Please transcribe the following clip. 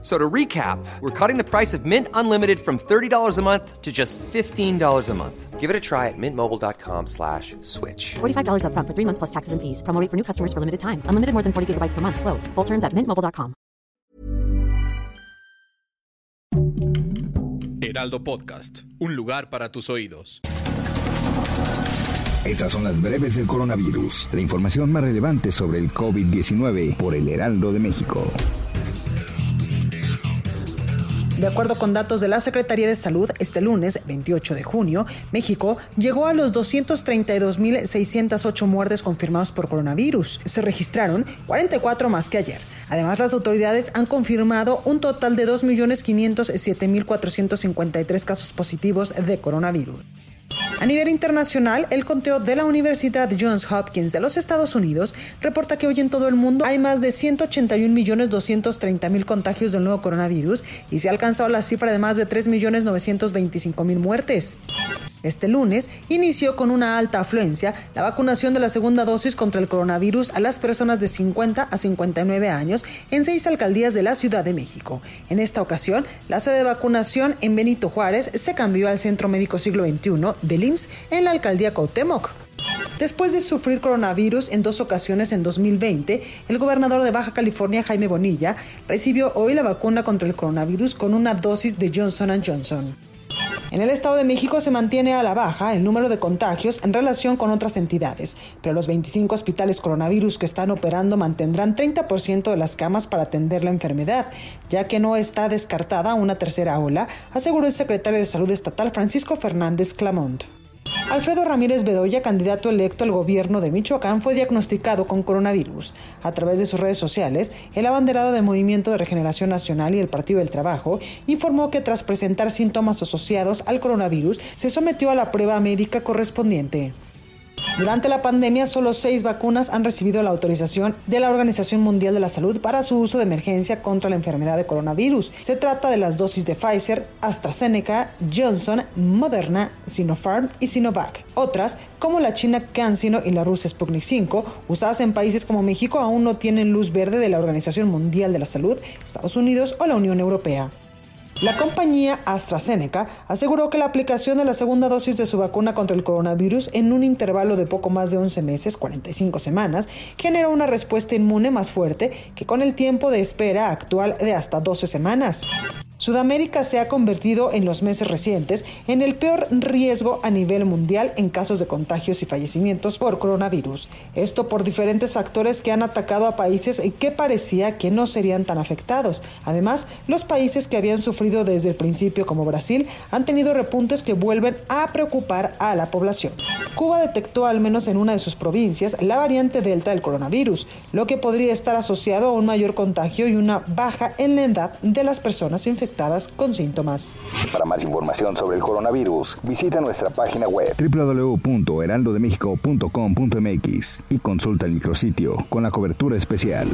So to recap, we're cutting the price of Mint Unlimited from $30 a month to just $15 a month. Give it a try at mintmobile.com slash switch. $45 up front for three months plus taxes and fees. Promo rate for new customers for limited time. Unlimited more than 40 gigabytes per month. Slows. Full terms at mintmobile.com. Heraldo Podcast. Un lugar para tus oídos. Estas son las breves del coronavirus. La información más relevante sobre el COVID-19 por el Heraldo de México. De acuerdo con datos de la Secretaría de Salud, este lunes, 28 de junio, México llegó a los 232.608 muertes confirmadas por coronavirus. Se registraron 44 más que ayer. Además, las autoridades han confirmado un total de 2.507.453 casos positivos de coronavirus. A nivel internacional, el conteo de la Universidad Johns Hopkins de los Estados Unidos reporta que hoy en todo el mundo hay más de 181.230.000 contagios del nuevo coronavirus y se ha alcanzado la cifra de más de 3.925.000 muertes. Este lunes inició con una alta afluencia la vacunación de la segunda dosis contra el coronavirus a las personas de 50 a 59 años en seis alcaldías de la Ciudad de México. En esta ocasión, la sede de vacunación en Benito Juárez se cambió al Centro Médico Siglo XXI del IMSS en la alcaldía Cuauhtémoc. Después de sufrir coronavirus en dos ocasiones en 2020, el gobernador de Baja California, Jaime Bonilla, recibió hoy la vacuna contra el coronavirus con una dosis de Johnson Johnson. En el Estado de México se mantiene a la baja el número de contagios en relación con otras entidades, pero los 25 hospitales coronavirus que están operando mantendrán 30% de las camas para atender la enfermedad, ya que no está descartada una tercera ola, aseguró el secretario de Salud Estatal Francisco Fernández Clamont. Alfredo Ramírez Bedoya, candidato electo al gobierno de Michoacán, fue diagnosticado con coronavirus. A través de sus redes sociales, el abanderado del Movimiento de Regeneración Nacional y el Partido del Trabajo informó que tras presentar síntomas asociados al coronavirus, se sometió a la prueba médica correspondiente. Durante la pandemia, solo seis vacunas han recibido la autorización de la Organización Mundial de la Salud para su uso de emergencia contra la enfermedad de coronavirus. Se trata de las dosis de Pfizer, AstraZeneca, Johnson, Moderna, Sinopharm y Sinovac. Otras, como la China CanSino y la Rusia Sputnik 5, usadas en países como México, aún no tienen luz verde de la Organización Mundial de la Salud, Estados Unidos o la Unión Europea. La compañía AstraZeneca aseguró que la aplicación de la segunda dosis de su vacuna contra el coronavirus en un intervalo de poco más de 11 meses, 45 semanas, generó una respuesta inmune más fuerte que con el tiempo de espera actual de hasta 12 semanas. Sudamérica se ha convertido en los meses recientes en el peor riesgo a nivel mundial en casos de contagios y fallecimientos por coronavirus. Esto por diferentes factores que han atacado a países que parecía que no serían tan afectados. Además, los países que habían sufrido desde el principio como Brasil han tenido repuntes que vuelven a preocupar a la población. Cuba detectó al menos en una de sus provincias la variante Delta del coronavirus, lo que podría estar asociado a un mayor contagio y una baja en la edad de las personas con síntomas. Para más información sobre el coronavirus, visita nuestra página web www.heraldodemexico.com.mx y consulta el micrositio con la cobertura especial.